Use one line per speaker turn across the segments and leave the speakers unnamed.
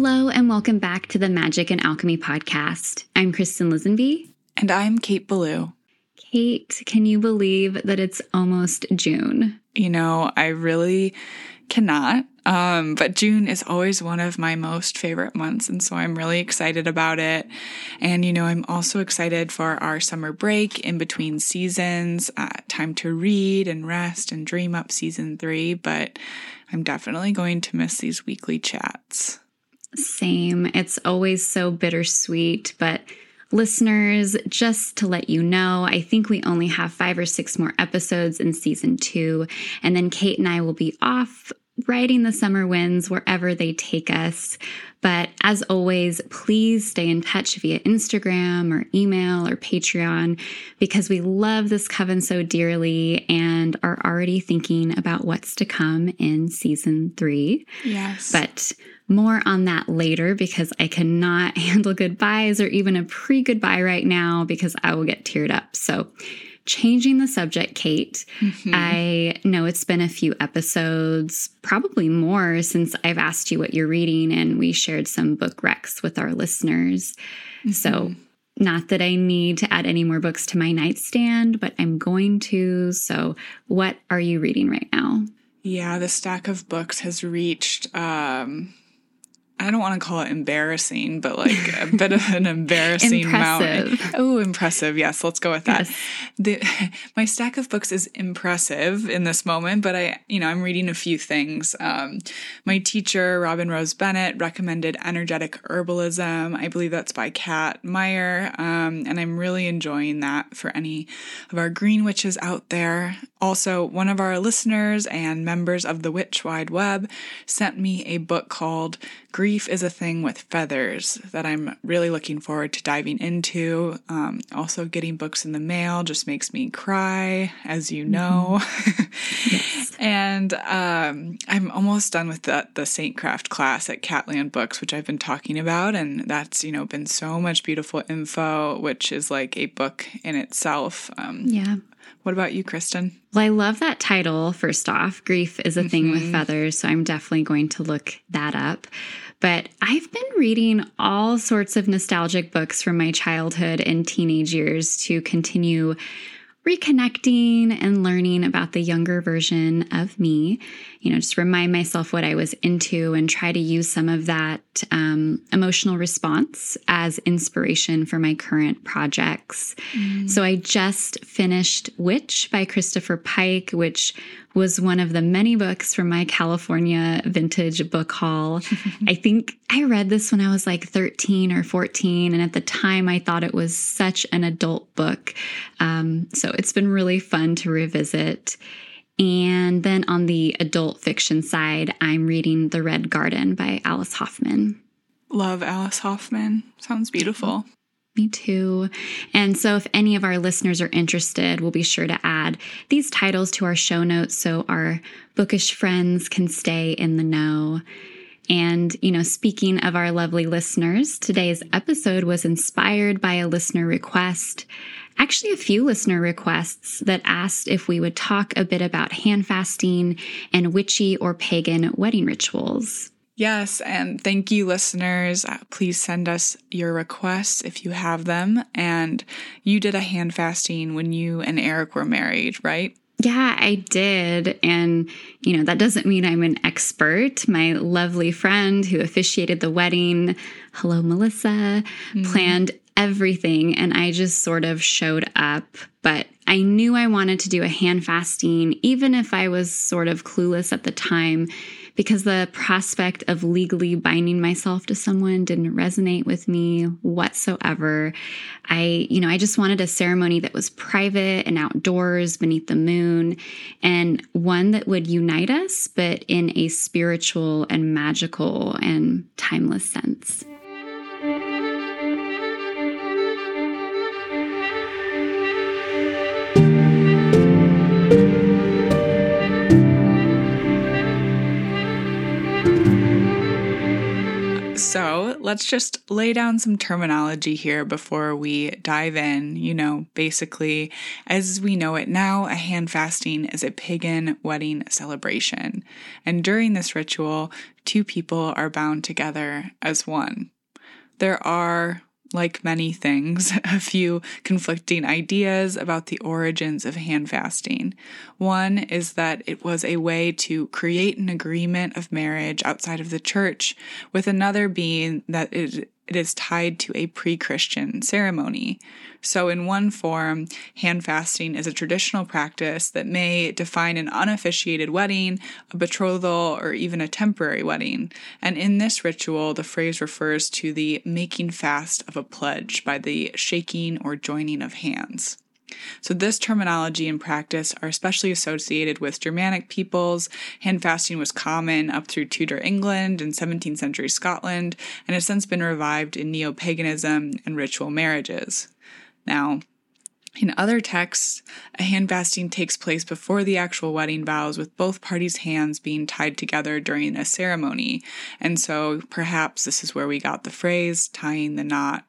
Hello, and welcome back to the Magic and Alchemy podcast. I'm Kristen Lisenby.
And I'm Kate Ballou.
Kate, can you believe that it's almost June?
You know, I really cannot. Um, but June is always one of my most favorite months. And so I'm really excited about it. And, you know, I'm also excited for our summer break in between seasons, uh, time to read and rest and dream up season three. But I'm definitely going to miss these weekly chats.
Same. It's always so bittersweet, but listeners, just to let you know, I think we only have five or six more episodes in season two. And then Kate and I will be off riding the summer winds wherever they take us. But as always, please stay in touch via Instagram or email or Patreon because we love this coven so dearly and are already thinking about what's to come in season three.
Yes.
But more on that later because I cannot handle goodbyes or even a pre goodbye right now because I will get teared up. So, changing the subject, Kate, mm-hmm. I know it's been a few episodes, probably more, since I've asked you what you're reading and we shared some book recs with our listeners. Mm-hmm. So, not that I need to add any more books to my nightstand, but I'm going to. So, what are you reading right now?
Yeah, the stack of books has reached um, I don't want to call it embarrassing, but like a bit of an embarrassing amount. Oh, impressive. Yes, let's go with that. Yes. The, my stack of books is impressive in this moment, but I, you know, I'm reading a few things. Um, my teacher, Robin Rose Bennett, recommended Energetic Herbalism. I believe that's by Kat Maier. Um, and I'm really enjoying that for any of our green witches out there. Also, one of our listeners and members of the Witch Wide Web sent me a book called Grief is a Thing with Feathers that I'm really looking forward to diving into. Um, also, getting books in the mail just makes me cry, as you know. Mm-hmm. yes. and um, I'm almost done with the, the Saintcraft class at Catland Books, which I've been talking about. And that's, you know, been so much beautiful info, which is like a book in itself.
Um, yeah.
What about you, Kristen?
Well, I love that title, first off. Grief is a mm-hmm. thing with mm-hmm. feathers. So I'm definitely going to look that up. But I've been reading all sorts of nostalgic books from my childhood and teenage years to continue reconnecting and learning about the younger version of me. You know, just remind myself what I was into and try to use some of that um, emotional response as inspiration for my current projects. Mm. So I just finished Witch by Christopher Pike, which was one of the many books from my California vintage book haul. I think I read this when I was like 13 or 14. And at the time, I thought it was such an adult book. Um, so it's been really fun to revisit. And then on the adult fiction side, I'm reading The Red Garden by Alice Hoffman.
Love Alice Hoffman. Sounds beautiful.
Me too. And so, if any of our listeners are interested, we'll be sure to add these titles to our show notes so our bookish friends can stay in the know. And, you know, speaking of our lovely listeners, today's episode was inspired by a listener request. Actually, a few listener requests that asked if we would talk a bit about hand fasting and witchy or pagan wedding rituals.
Yes, and thank you, listeners. Uh, please send us your requests if you have them. And you did a hand fasting when you and Eric were married, right?
Yeah, I did. And, you know, that doesn't mean I'm an expert. My lovely friend who officiated the wedding, hello, Melissa, mm-hmm. planned everything. And I just sort of showed up. But I knew I wanted to do a hand fasting, even if I was sort of clueless at the time because the prospect of legally binding myself to someone didn't resonate with me whatsoever. I, you know, I just wanted a ceremony that was private and outdoors beneath the moon and one that would unite us, but in a spiritual and magical and timeless sense.
Let's just lay down some terminology here before we dive in. You know, basically, as we know it now, a hand fasting is a pagan wedding celebration. And during this ritual, two people are bound together as one. There are like many things, a few conflicting ideas about the origins of hand fasting. One is that it was a way to create an agreement of marriage outside of the church, with another being that it it is tied to a pre Christian ceremony. So, in one form, hand fasting is a traditional practice that may define an unofficiated wedding, a betrothal, or even a temporary wedding. And in this ritual, the phrase refers to the making fast of a pledge by the shaking or joining of hands. So, this terminology and practice are especially associated with Germanic peoples. Hand fasting was common up through Tudor England and 17th century Scotland, and has since been revived in neo paganism and ritual marriages. Now, in other texts, a hand fasting takes place before the actual wedding vows, with both parties' hands being tied together during a ceremony. And so perhaps this is where we got the phrase tying the knot.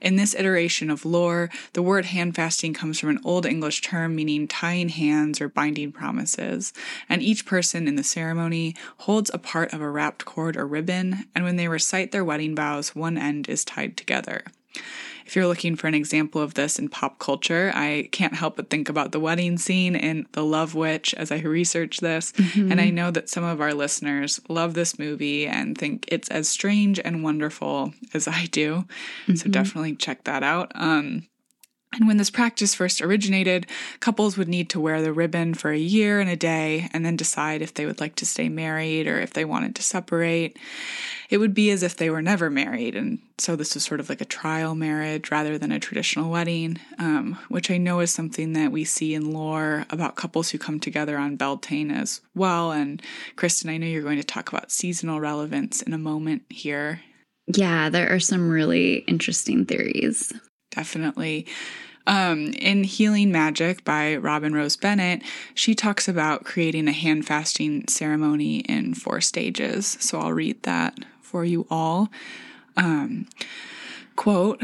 In this iteration of lore, the word hand fasting comes from an Old English term meaning tying hands or binding promises, and each person in the ceremony holds a part of a wrapped cord or ribbon, and when they recite their wedding vows, one end is tied together. If you're looking for an example of this in pop culture, I can't help but think about the wedding scene in The Love Witch as I research this. Mm-hmm. And I know that some of our listeners love this movie and think it's as strange and wonderful as I do. Mm-hmm. So definitely check that out. Um, and when this practice first originated, couples would need to wear the ribbon for a year and a day and then decide if they would like to stay married or if they wanted to separate. It would be as if they were never married. And so this was sort of like a trial marriage rather than a traditional wedding, um, which I know is something that we see in lore about couples who come together on Beltane as well. And Kristen, I know you're going to talk about seasonal relevance in a moment here.
Yeah, there are some really interesting theories
definitely. Um, in Healing Magic by Robin Rose Bennett, she talks about creating a hand fasting ceremony in four stages. So I'll read that for you all. Um, quote,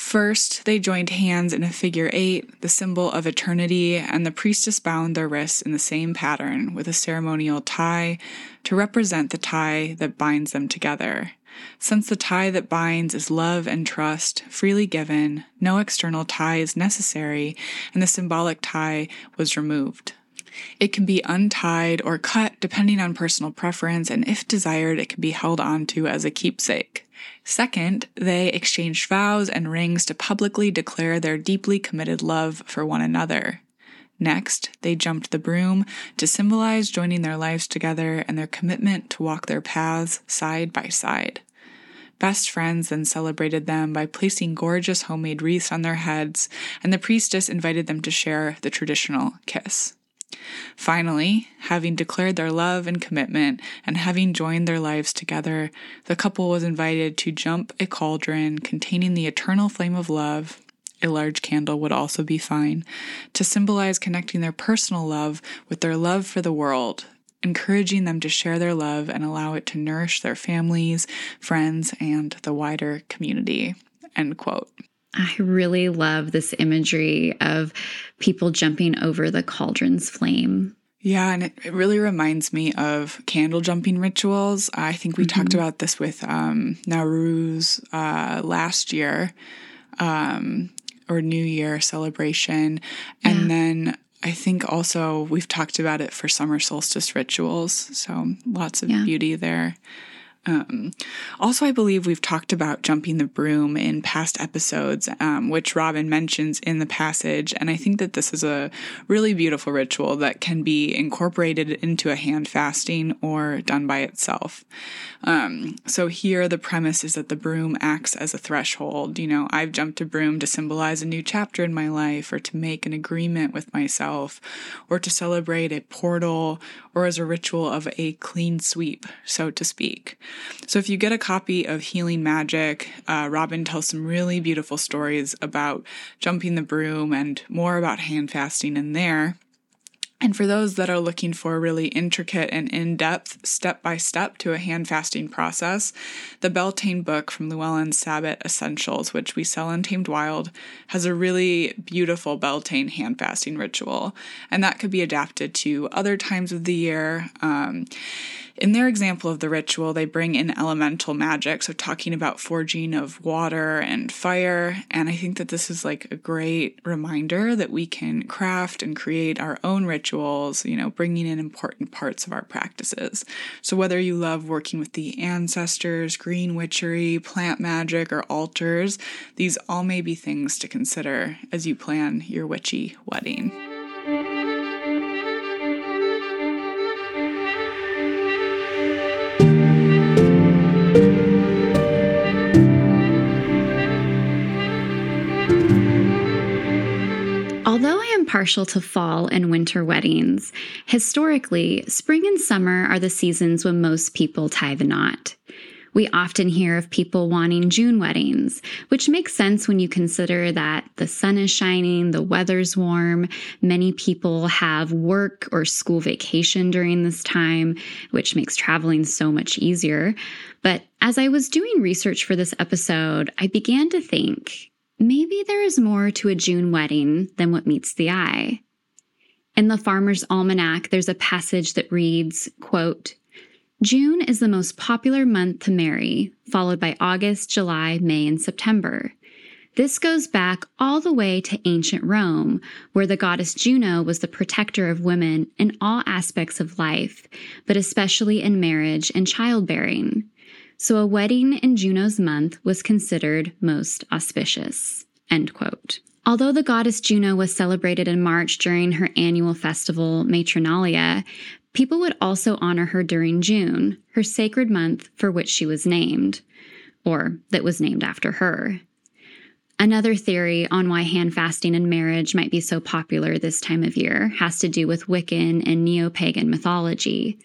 First, they joined hands in a figure eight, the symbol of eternity, and the priestess bound their wrists in the same pattern with a ceremonial tie to represent the tie that binds them together. Since the tie that binds is love and trust, freely given, no external tie is necessary, and the symbolic tie was removed. It can be untied or cut depending on personal preference, and if desired, it can be held onto as a keepsake. Second, they exchanged vows and rings to publicly declare their deeply committed love for one another. Next, they jumped the broom to symbolize joining their lives together and their commitment to walk their paths side by side. Best friends then celebrated them by placing gorgeous homemade wreaths on their heads, and the priestess invited them to share the traditional kiss. Finally, having declared their love and commitment and having joined their lives together, the couple was invited to jump a cauldron containing the eternal flame of love a large candle would also be fine, to symbolize connecting their personal love with their love for the world, encouraging them to share their love and allow it to nourish their families, friends, and the wider community. End quote.
I really love this imagery of people jumping over the cauldron's flame.
Yeah, and it, really reminds me of candle jumping rituals. I think we mm-hmm. talked about this with um, Nowruz uh, last year. Um, or New Year celebration. Yeah. And then I think also we've talked about it for summer solstice rituals. So lots of yeah. beauty there. Um, also, I believe we've talked about jumping the broom in past episodes, um, which Robin mentions in the passage. And I think that this is a really beautiful ritual that can be incorporated into a hand fasting or done by itself. Um, so here, the premise is that the broom acts as a threshold. You know, I've jumped a broom to symbolize a new chapter in my life, or to make an agreement with myself, or to celebrate a portal, or as a ritual of a clean sweep, so to speak. So if you get a copy of Healing Magic, uh, Robin tells some really beautiful stories about jumping the broom and more about hand fasting in there. And for those that are looking for a really intricate and in depth step by step to a hand fasting process, the Beltane book from Llewellyn Sabbat Essentials, which we sell in Tamed Wild, has a really beautiful Beltane hand fasting ritual. And that could be adapted to other times of the year. Um, in their example of the ritual, they bring in elemental magic, so talking about forging of water and fire. And I think that this is like a great reminder that we can craft and create our own rituals, you know, bringing in important parts of our practices. So whether you love working with the ancestors, green witchery, plant magic, or altars, these all may be things to consider as you plan your witchy wedding.
Partial to fall and winter weddings, historically, spring and summer are the seasons when most people tie the knot. We often hear of people wanting June weddings, which makes sense when you consider that the sun is shining, the weather's warm, many people have work or school vacation during this time, which makes traveling so much easier. But as I was doing research for this episode, I began to think maybe there is more to a June wedding than what meets the eye. In the Farmer's Almanac, there's a passage that reads, quote, June is the most popular month to marry, followed by August, July, May, and September. This goes back all the way to ancient Rome, where the goddess Juno was the protector of women in all aspects of life, but especially in marriage and childbearing so a wedding in Juno's month was considered most auspicious. End quote. Although the goddess Juno was celebrated in March during her annual festival, Matronalia, people would also honor her during June, her sacred month for which she was named, or that was named after her. Another theory on why hand fasting and marriage might be so popular this time of year has to do with Wiccan and neo pagan mythology.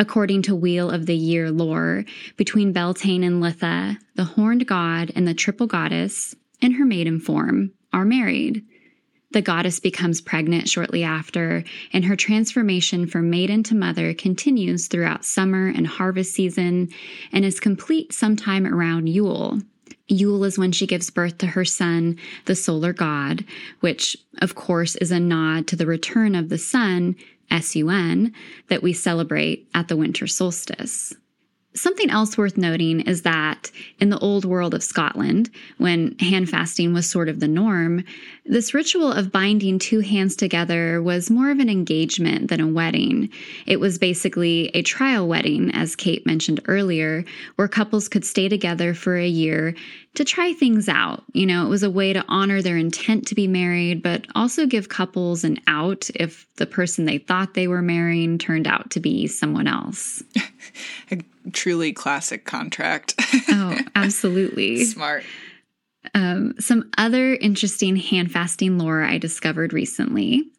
According to Wheel of the Year lore, between Beltane and Litha, the horned god and the triple goddess, in her maiden form, are married. The goddess becomes pregnant shortly after, and her transformation from maiden to mother continues throughout summer and harvest season and is complete sometime around Yule. Yule is when she gives birth to her son, the solar god, which, of course, is a nod to the return of the sun SUN, that we celebrate at the winter solstice. Something else worth noting is that in the old world of Scotland, when hand fasting was sort of the norm, this ritual of binding two hands together was more of an engagement than a wedding. It was basically a trial wedding, as Kate mentioned earlier, where couples could stay together for a year to try things out. You know, it was a way to honor their intent to be married, but also give couples an out if the person they thought they were marrying turned out to be someone else.
a truly classic contract.
oh, absolutely.
Smart.
Um, some other interesting hand fasting lore I discovered recently.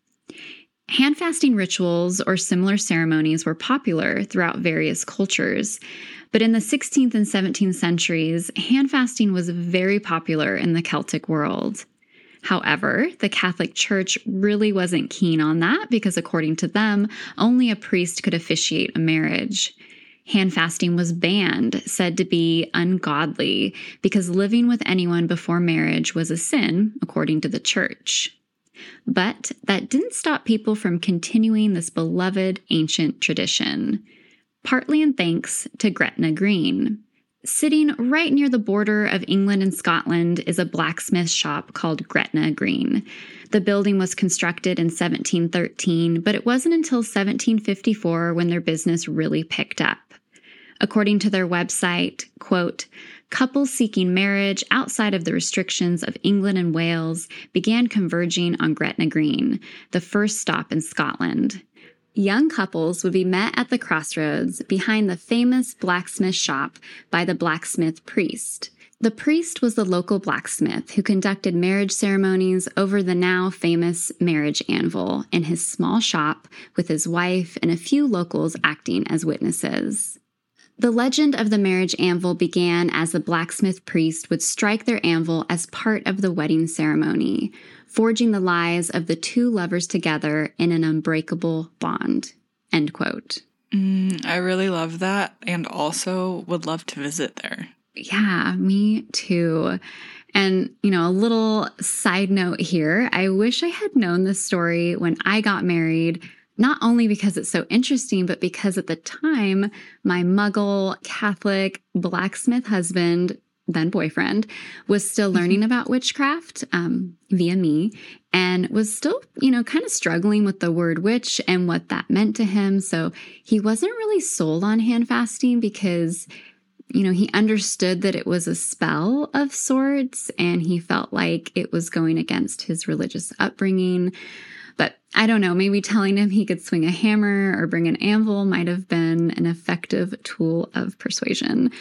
Hand fasting rituals or similar ceremonies were popular throughout various cultures, but in the 16th and 17th centuries, hand fasting was very popular in the Celtic world. However, the Catholic Church really wasn't keen on that because, according to them, only a priest could officiate a marriage. Hand fasting was banned, said to be ungodly, because living with anyone before marriage was a sin, according to the church. But that didn't stop people from continuing this beloved ancient tradition, partly in thanks to Gretna Green. Sitting right near the border of England and Scotland is a blacksmith shop called Gretna Green. The building was constructed in 1713, but it wasn't until 1754 when their business really picked up. According to their website, quote, couples seeking marriage outside of the restrictions of England and Wales began converging on Gretna Green, the first stop in Scotland. Young couples would be met at the crossroads behind the famous blacksmith shop by the blacksmith priest. The priest was the local blacksmith who conducted marriage ceremonies over the now famous marriage anvil in his small shop with his wife and a few locals acting as witnesses. The legend of the marriage anvil began as the blacksmith priest would strike their anvil as part of the wedding ceremony, forging the lives of the two lovers together in an unbreakable bond. End quote.
Mm, I really love that and also would love to visit there.
Yeah, me too. And, you know, a little side note here I wish I had known this story when I got married, not only because it's so interesting, but because at the time, my muggle Catholic blacksmith husband, then boyfriend, was still learning mm-hmm. about witchcraft um, via me and was still, you know, kind of struggling with the word witch and what that meant to him. So he wasn't really sold on hand fasting because you know, he understood that it was a spell of sorts and he felt like it was going against his religious upbringing. But I don't know, maybe telling him he could swing a hammer or bring an anvil might have been an effective tool of persuasion.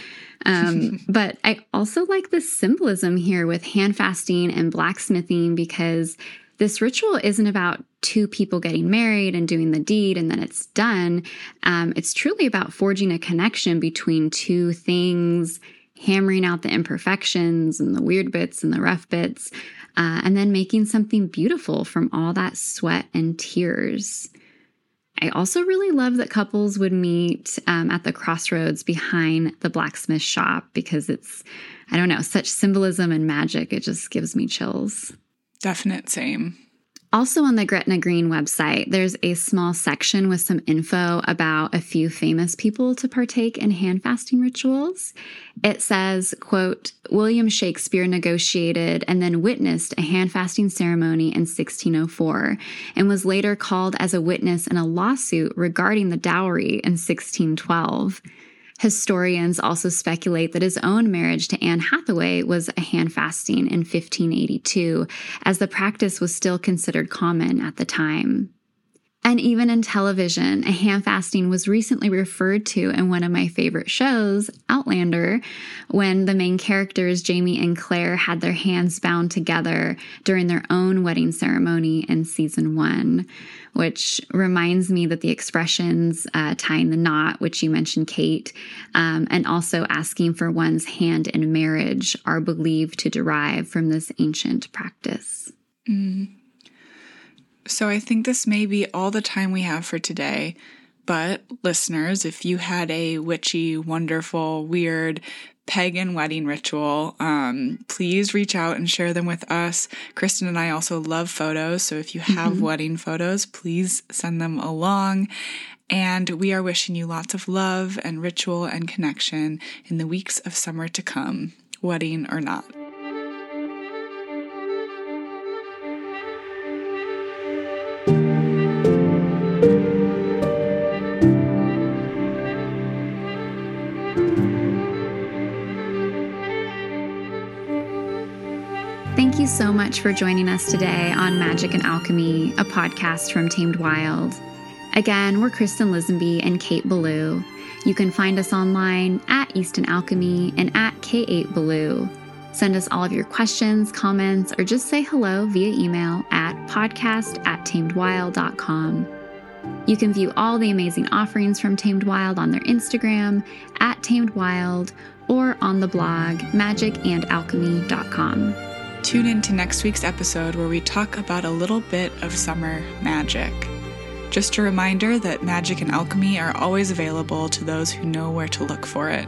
Um, but I also like the symbolism here with hand fasting and blacksmithing because this ritual isn't about two people getting married and doing the deed and then it's done. Um, it's truly about forging a connection between two things, hammering out the imperfections and the weird bits and the rough bits, uh, and then making something beautiful from all that sweat and tears. I also really love that couples would meet um, at the crossroads behind the blacksmith shop because it's, I don't know, such symbolism and magic. It just gives me chills.
Definite same.
Also on the Gretna Green website, there's a small section with some info about a few famous people to partake in hand fasting rituals. It says, quote, William Shakespeare negotiated and then witnessed a hand fasting ceremony in 1604 and was later called as a witness in a lawsuit regarding the dowry in 1612. Historians also speculate that his own marriage to Anne Hathaway was a hand fasting in 1582, as the practice was still considered common at the time. And even in television, a hand fasting was recently referred to in one of my favorite shows, Outlander, when the main characters, Jamie and Claire, had their hands bound together during their own wedding ceremony in season one which reminds me that the expressions uh, tying the knot, which you mentioned, Kate, um, and also asking for one's hand in marriage are believed to derive from this ancient practice.
Mm. So I think this may be all the time we have for today. But listeners, if you had a witchy, wonderful, weird, pagan wedding ritual, um, please reach out and share them with us. Kristen and I also love photos. So if you have mm-hmm. wedding photos, please send them along. And we are wishing you lots of love and ritual and connection in the weeks of summer to come, wedding or not.
Much for joining us today on Magic and Alchemy, a podcast from Tamed Wild. Again, we're Kristen Lisenby and Kate Ballou. You can find us online at Easton Alchemy and at K8 Ballou. Send us all of your questions, comments, or just say hello via email at podcast at tamedwild.com. You can view all the amazing offerings from Tamed Wild on their Instagram at Tamed Wild or on the blog magicandalchemy.com.
Tune in to next week's episode where we talk about a little bit of summer magic. Just a reminder that magic and alchemy are always available to those who know where to look for it.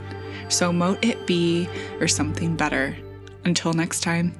So mote it be or something better. Until next time.